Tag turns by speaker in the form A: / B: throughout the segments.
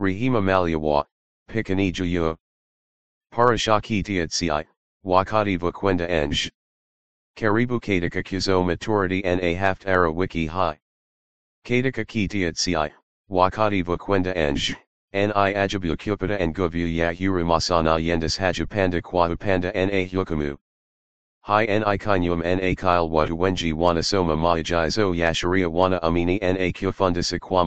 A: Rihima Malyawa, Pikani Juyu. Parasha Ki Teitzei, Wakati Vukwenda Enj. Karibu Katika Kusoma Torati Na Haftarah Wiki Hai. Katika Ki Teitzei, Wakati Vukwenda Enj. Ni ajabu kupita and guvu ya hurimasana yendas hajapanda kwa upanda na hukumu. Hi ni kinyum na kile watu wengi wanasoma maagizo ya sheria wana amini na kufundisha kwa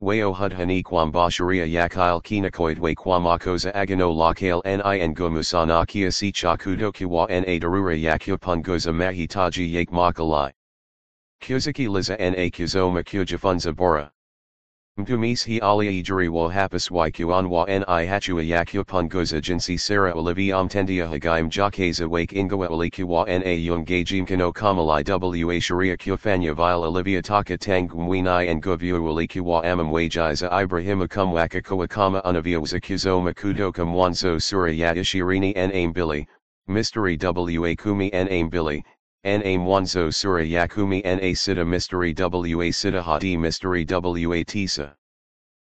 A: Wao hudhani kwamba sheria ya kile kinakoitwa kwa makosa agano la kale ni ngumu sana kiasi cha kutokuwa na dharura ya kupunguza mahitaji yake makalai. Kusikiliza na kusoma kujifunza bora. Mtumishi aliajiri wa hapaswi kuanwa ni hatua ya kupunguza jinsi sera ulivyoamtendia hagaim jakeza wake ingawa ulikuwa na yungaji mkono kamalai wa sheria kufanya vile ulivyotaka tangu mwini nguvu ulikuwa amemwagiza Ibrahimu kumwaka kwa kama unavyoza kusoma kutoka mwanzo sura ya ishirini na mbili, mistari wa kumi na mbili, Na mwanzo sura Yakumi na sita mystery wa sita hadi mystery wa tisa.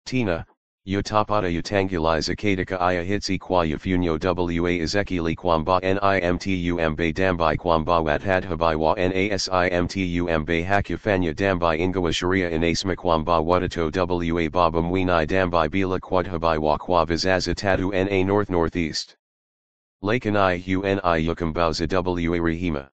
A: Tina, yutapata utanguliza katika aya hitsi kwa ufunyo wa Ezekieli kwamba nimtumbe dambai kwamba watadhabai wa nasimtumbe hakufanya dambai ingawa sheria inasema kwamba watoto wa baba mwini dambai bila kudhabai wa kwa vizazi tatu na north northeast. Lakini huni ukumbuza wa rehema.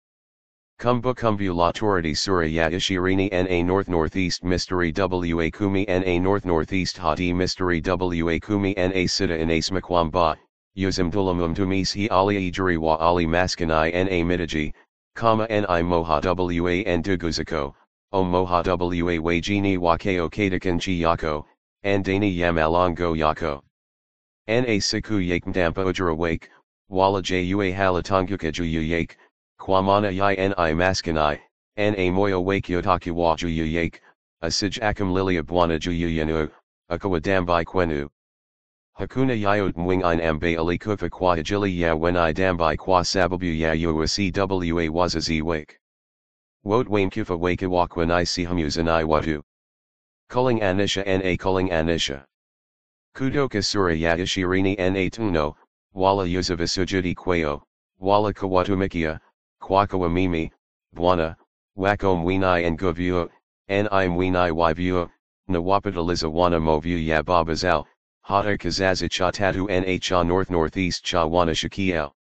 A: Kumbukumbu la Torati sura ya ishirini na north northeast mystery wa kumi na north northeast hadi mystery wa kumi na sita inasema kwamba, yuzimdulamum tumishi aliajiri wa ali maskani na midiji, kama ni moha wa nduguzako, o moha wa wajini wakeo katakanchi yako, andani yamalongo yako. Na siku yakmdampa ujura wake, wala jua halatunguka juyu yake, Kwamana yi ni maskani, na moyo wake yotaki wa juyu yake, asij akam lilia bwana juyu yanu, akawa dambai kwenu. Hakuna yayot mwing in ambe alikufa kwa ajili ya weni dambai kwa sababu ya uwcwa wazazi wake. Wot wayne kufa wake wakwa ni sihamuza ni watu. Kulling anisha na kulling anisha. Kutoka sura ya ishirini na tuno, wala yuzava sujudi kwayo, wala kawatumikia, kwakawa mimi, bwana, wako mwini nguvu, ni mwini wivu, na wapataliza wana movu ya babazal, hata kizazi cha tatu na cha north northeast cha wana shakiel.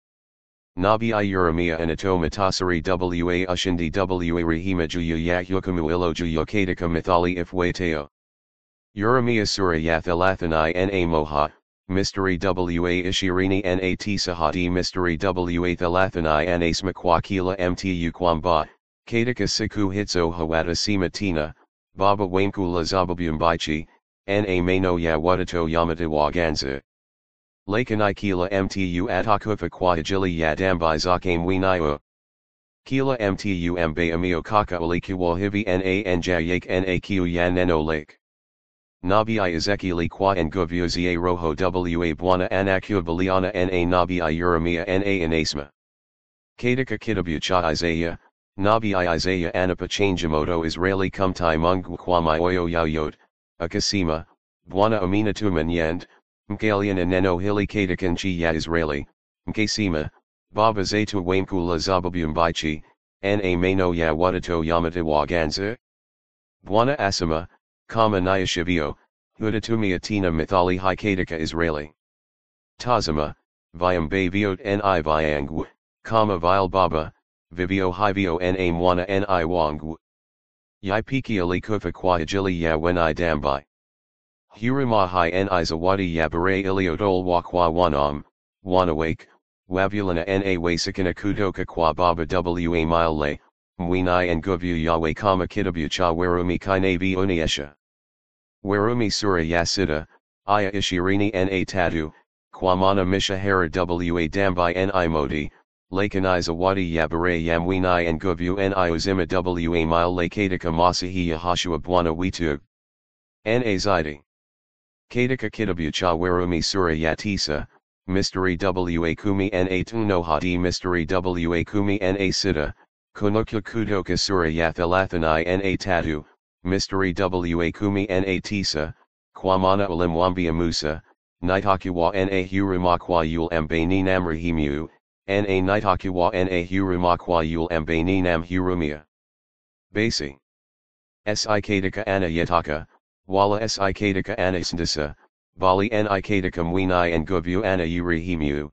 A: Nabi Yeremia anato matasari wa ushindi wa rehema juyu ya hukumu ilo juyu katika mithali ifwateo. Yeremia sura yathalathanai na moha, mystery wa ishirini na tisa hadi mystery wa thalathani na smakwa kila mtu kwamba, katika siku hitso hawata simatina, baba wankula zababumbaichi, na mano ya watoto yamata waganza. Lakini kila mtu atakufa kwa ajili ya dambai zake mwenyewe. Kila mtu ambaye ameokoka alikuwa hivi na nja yake na ya neno lake. Nabi Ezekieli kwa nguvu za roho wa bwana anakubaliana na nabi Yeremia na inasema. Katika kitabu cha Isaiah, nabi Isaiah anapachangamoto Israeli kumtai mungu kwa mioyo yao akasema, bwana aminatuma nyand, mkaliana neno hili katika nchi ya Israeli, mkasema, baba zetu wamkula zababumbaichi, na mano ya watoto yamata waganza. Bwana asema, kama nayashivio, hudatumia tina mithali hai katika Israeli. Tazama, viambe viot ni viangu, kama vile baba, vivio hivyo na mwana ni wangu. Yipiki alikufa kwa ajili ya weni dambai. Huruma hai ni zawadi ya bure iliodol kwa wanam, wanawake, wavulana na wasikana kutoka kwa baba wa milele, mwini nguvu yawe kama kitabu cha werumi kinavi onyesha. Werumi sura ya sita, aya ishirini na tatu, kwa maana mishahara wa dambai ni moti, lakini zawadi ya bure ya mwini nguvu ni uzima wa milele katika masihi Yahashua bwana wetu. Na zaidi. Katika kitabu cha werumi sura ya tisa, mystery wa kumi na tuno hadi mystery wa kumi na sita, kunuka kutoka sura ya thelathini na tatu, mystery wa kumi na tisa, Kwamana ulimwambia Musa, Nitakiwa na hurumakwa yul mbani namrahimu, na nitakiwa na hurumakwa yul mbani nam hurumia. Basi. Sikadika ana yataka, wala sikadika ana sndasa, bali nikadika mwini and gubu ana urahimu.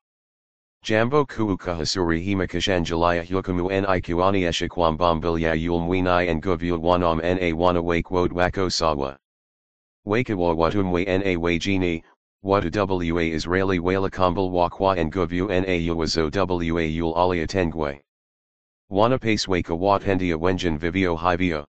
A: Jambo kuuka hasurihima kashanjalaya hukumu nikiwani eshikwam bombilya yul mwini and gubu wanam na wana wake wod wako sawa. Wakawa watumwe na wajini, watu wa Israeli wala kumbal wakwa and guvu na uwazo wa yul alia tengwe. Wana pace waka wat hendia wenjan vivio hivio.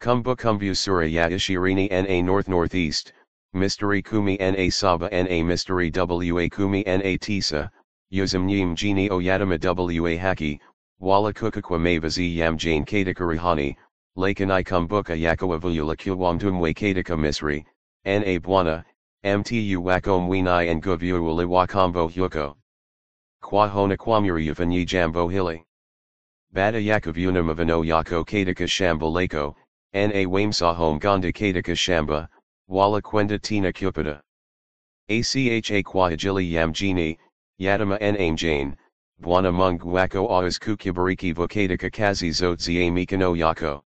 A: Kumbu kumbu sura ya ishirini na north northeast, mystery kumi na saba na mystery wa kumi na tisa, yuzim jini oyadama wa haki, wala kukakwa mavazi yam jane kadika rihani, lakanai kumbuka yakawa vula kiwamdumwe kadika misri, na bwana, mtu wakom wini and guvu uli wakombo huko. Kwa hona kwamuri yavanyi jambo hili. Bada yakavuna mavano yako kadika shamba lako, na wamsahom gonda kadika shamba, wala kwenda tina cupida. Acha kwa hajili yamjini, yadama en jane, bwana mungu wako awaz kukibariki vokadika kazi zote mikano yako.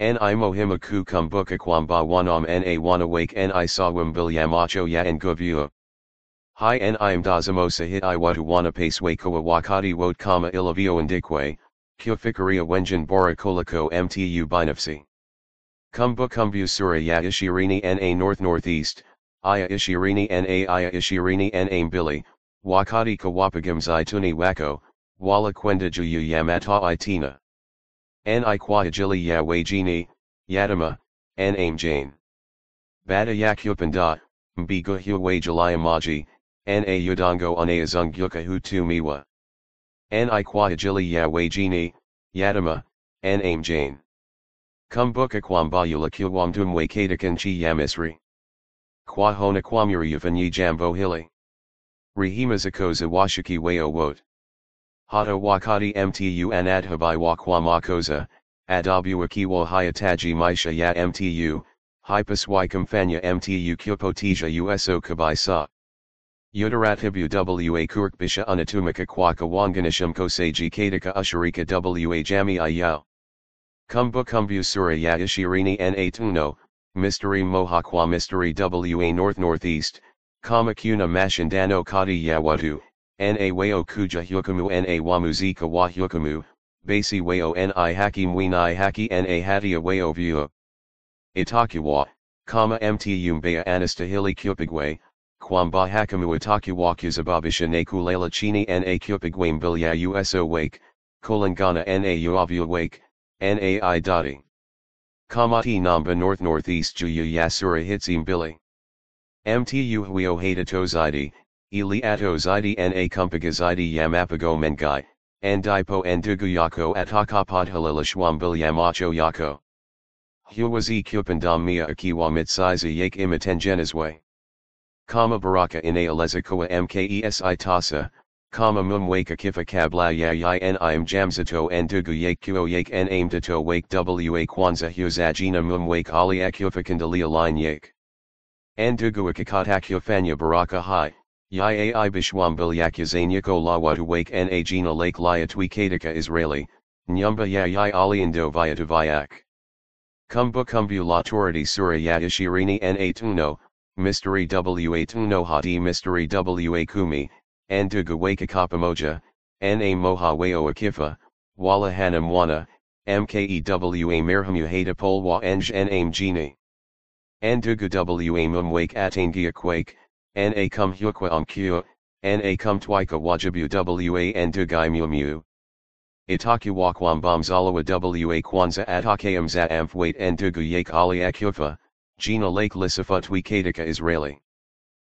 A: Ni mohima ku kumbuka kwamba wanam na wanawake ni sawam bilyamacho ya nguvu. Hi ni mdazamosa hit i watu wanapace wakoa wakati wot kama ilavio indikwe, kufikiria wenjan bora koliko mtu binafsi. Kumbu kumbu sura ya ishirini na north northeast, aya ishirini na aya ishirini na mbili, wakati kawapagam tuni wako, wala kwenda juyu yamata itina. Ni kwa ajili ya wajini, yadama, name jane. Bada yakupanda, mbiga huwa maji, na udongo unayazunguka hutumiwa. Ni kwa ajili ya wajini, yadama, name jane. Kumbuka kwamba yula kiwamdumwe katika nchi ya Misri. Kwa hona kwamuri yavanyi jambo hili. Rehima zakoza washiki wao wote. Hata wakati mtu anadhabai wa kwa makosa, adabu wakiwa hayataji maisha ya mtu, hypaswi kumfanya mtu kupotija uso kabisa. Utaratibu wa kurkbisha unatumika kwa kawanganisham kosaji katika ushirika wa jamii. Kumbu kumbu sura ya ishirini na tuno, mystery moha kwa mystery wa north northeast, kama kuna mashindano kati ya watu, na wao kuja hukumu na wamuzika wa hukumu, basi wao ni haki mwini haki na hatia wao vua. Itakiwa, kama mtu mbaya anastahili kupigwe, kwamba hakamu itakiwa kuzababisha na kulela chini na kupigwe mbele uso wake, kulingana na uavua wake, nai dati. Kamati namba north northeast juyu yasura hitsi mbili. Mtu ato zaidi na kumpiga zaidi ya mapigo mengi, andipo ndugu yako atakapodhalila shwambili ya macho yako. Huwazi kupandamia akiwa mitsiza yake imatengenezwe. Kama baraka inaeleza kuwa mkesi tasa, kama mumweka kifa kabla ya yin jamzito ndugu yake kuo yake mtoto wake wa kwanza huzajina mumwake ali akufa kandalia line yake. Ndugu akakatakufanya baraka hai. Yai bishwambil yakuzanyako la watu wake na jina lake liatwi katika Israeli, nyumba ya yai aliendo viatu vyak. Kumbu kumbu la torati sura ya ishirini na tuno, mystery wa tuno hadi mystery wa kumi, ndugu wake kapamoja, na moha wao akifa, wala hana mwana, mkewa merhamu hata polwa nj na mjini. Ndugu wa mumwake atangia kwake, na kum hukwa amkua, na kum twika wajibu. Wa ndugai mumu. Itakiwa kwamba mzalawa wa kwanza atakayam za amfwait ndugu yake ali akufa, jina lake lisafutwi katika Israeli.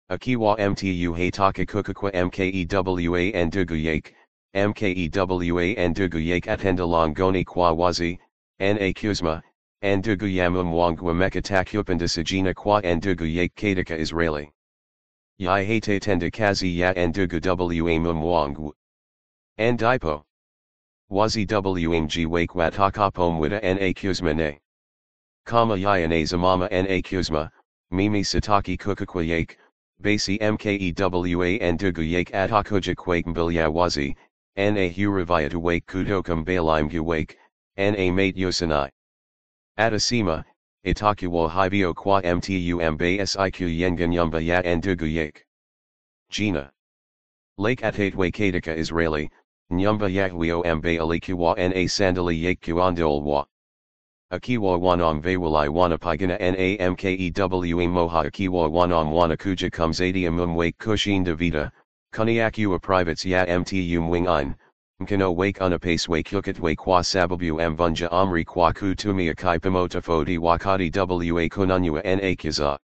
A: Akiwa mtu hataka kukakwa mkewa ndugu yake, mkewa ndugu yake atenda langoni kwa wazi, na kuzma, ndugu ya mumwangu mekatakupanda sajina kwa ndugu yake katika Israeli. Yai hate tenda kazi ya ndugu wa mumwangu. Andipo. Wazi wmg wake watakapomwita na kuzma ne. Kama yana zamama na kuzma, Mimi Sataki Kukakwayak, Basi Mkewa and Duguyak Atakujakwak Mbilyawazi, Na Huravayatawak Kudokam Balaim Guwak, Na Mate Yosanai. Atasima, Itakuwa Hivio Kwa Mtu Mba Siq Yengan Yumba Yat and Duguyak. Gina. Lake Atatwe Kadika Israeli, Nyumba Yahweo Mba Alikuwa Na Sandali Yakkuandolwa. Akiwa wanong vewalai wanapigana na namkewa moha akiwa wanong wanakuja kumzadia mumwake kushin davida, kuniakua privates ya mtu mwingine, mkano wake unapaswe kukatwe kwa sababu mvunja amri kwa kutumia kipimoto fodi wakati wa kunanyua na kiza.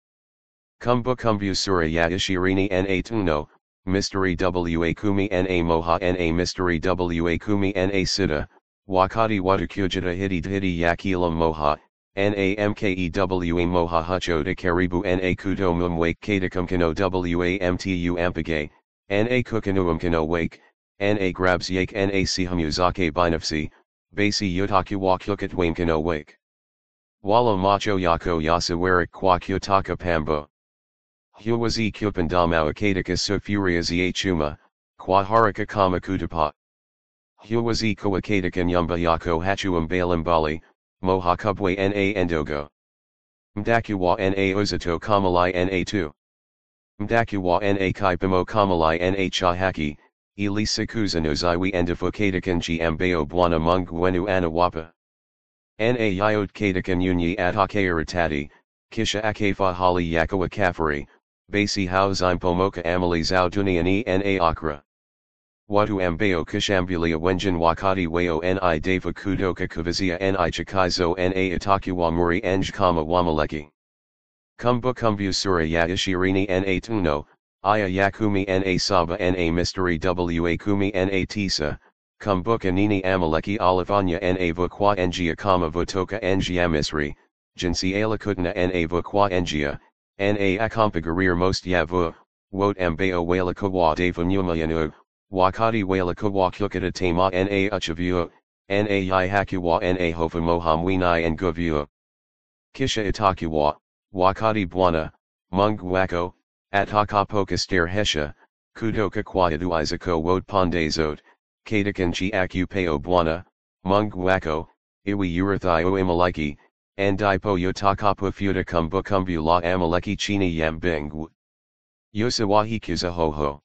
A: Kumbu kumbu sura ya ishirini na tuno, mystery wa kumi na moha na mystery wa kumi na sita, Wakati watukujita hidi hidi yakila moha, namkewa moha huchoda karibu na kuto mumwake katakumkano wa mtu ampage, na kukanuumkano wake, na grabs yake na sihumuzake binafsi, basi yotakuwa kukatwamkano wake. Wala macho yako yasawarik kwa kutaka pambo. Huwazi kupandamawa kataka sufuria za chuma, kwa haraka kama kutapa. Huwazi kawakatakan yumba yako hachuam um balambali, moha kubwe na endogo. Mdakuwa na uzato kamalai na2. Mdakuwa na kipimo kamalai na chahaki, ilisa kuzanuziwi endafukatakan gmbao bwana mungwenu anawapa. Na yayot katakan unyi atakairatati, kisha akafa hali yakawa kafari, basi hauzim pomoka amali zao duniani na akra. Watu ambao kushambulia wenjin wakati wao ni dava kutoka kuvizia ni chikazo na itakuwa muri kama wamaleki. Kumbu kumbu sura ya ishirini na tuno, aya ya kumi na saba na mystery wa kumi na tisa, kumbuka nini amaleki alifanya na vukwa njia kama votoka njia misri, jinsi alakutna na vukwa njia, na akompagarir most yavu, wot ambao walikuwa dava nyuma yanu, wakati walikuwa kukata tama na uchavua, na yihakuwa na hofa mohamwini nguvua. Kisha itakuwa, wakati bwana, mungu wako, atakapokaster hesha, kutoka kwa adui zako wote pande zote, katakanchi akupeo bwana, mungu wako, iwi urathio imaliki, andipo yotakapo futa la amaleki chini yambingu. Yosawahikuza hoho.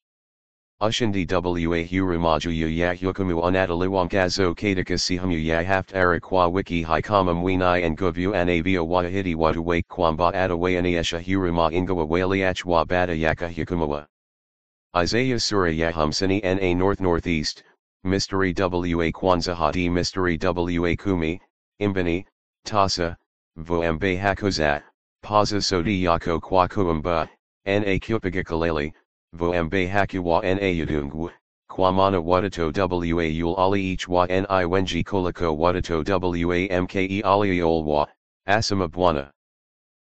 A: Ushindi wa hurumaju ya hukumu unataliwangazo katika sehemu ya haftarah kwa wiki hii kama mwini nguvu anavyo wahidi watu wake kwamba atawainisha huruma ingawa waliachwa baada ya kuhukumiwa. Isaiah sura ya hamsini na north northeast, mystery wa kwanza hadi mystery wa kumi, imbani, tasa, voambe hakuza, paza sodi yako kwa na kupiga kalele, voambe hakuwa na yudungu, kwa mana wadato wa yul ali ich wa ni wenji koliko wadato wa mke ali yolwa, asama bwana.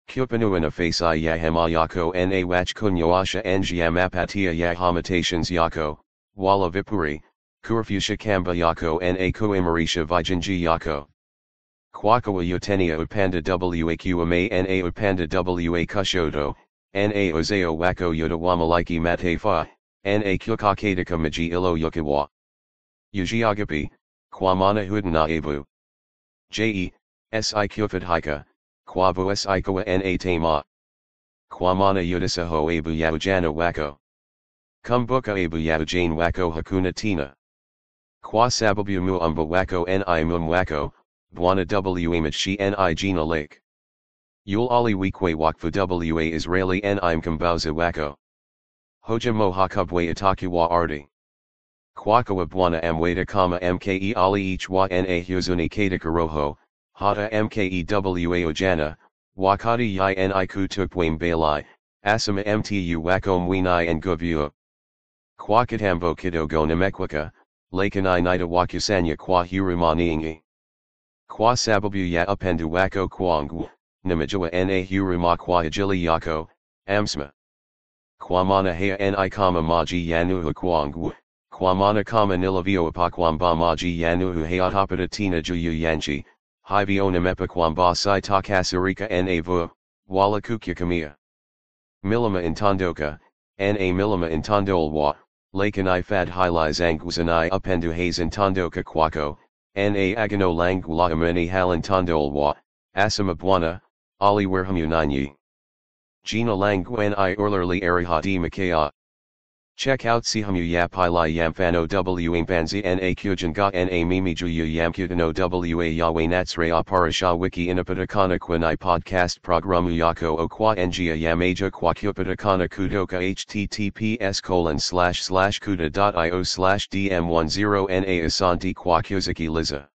A: Kupanuana face ya hema yako na wach kunyoasha njamapatia ya hamitations yako, wala vipuri, kurfusha kamba yako na kuimarisha vijinji yako. Kwakawa yotenia upanda waqma na upanda wa kushoto, na ozeo wako yoda wamaliki matefa, na kukakatika maji ilo yukawa. Ujiagapi, kwamana hudana avu. Je, si kufadhika, kwavo si kawa na tama. Kwamana yudasaho abu yaujana wako. Kumbuka abu yaujane wako hakuna tina. Kwa sababu muumba wako ni mum wako, bwana wamachi ni jina lake. Yul ali wikwe wakfu wa Israeli ni mkambuza wako. Hoja moha kubwe itakuwa ardi. Kwakawa bwana amweda kama mke ali ich wa na huzuni katika roho, hata mkewa ojana, wakati yi kutukwame balai, asama mtu wako mwini nguvua. Kwa kitambo kidogo namekwaka, lakini nita wakusanya kwa huruma nyingi. Kwa sababu ya upendo wako kwangu, nimejua na huruma kwa ajili yako, amsma. Kwa maana haya ni kama maji yanuhu kwangu, kwa maana kama nilavyoapa kwamba maji yanuhu hayatapata tena juu yanchi, hivyo nimepa kwamba sitakasirika na vu, wala kukyakamia. Milima intondoka, na milima intondolwa, lakan ifad hilis anguzanai upendu haze intondoka kwako, na agano langula ameni halintondolwa, asamabwana, ali werhamunanyi. Gina languen i urlerli arihadi makaya. Check out Sihamu Yapili Yamfano W Impanzi Na Kujanga Na Mimiju Yamkutano W Yahweh Natsre Aparasha Wiki Inapatakana Kwani Podcast Programu Yako Okwa Ngia Yamaja Kwakupatakana Kudoka https colon slash slash kuda.io slash dm10 na Asanti Kwakuzaki Liza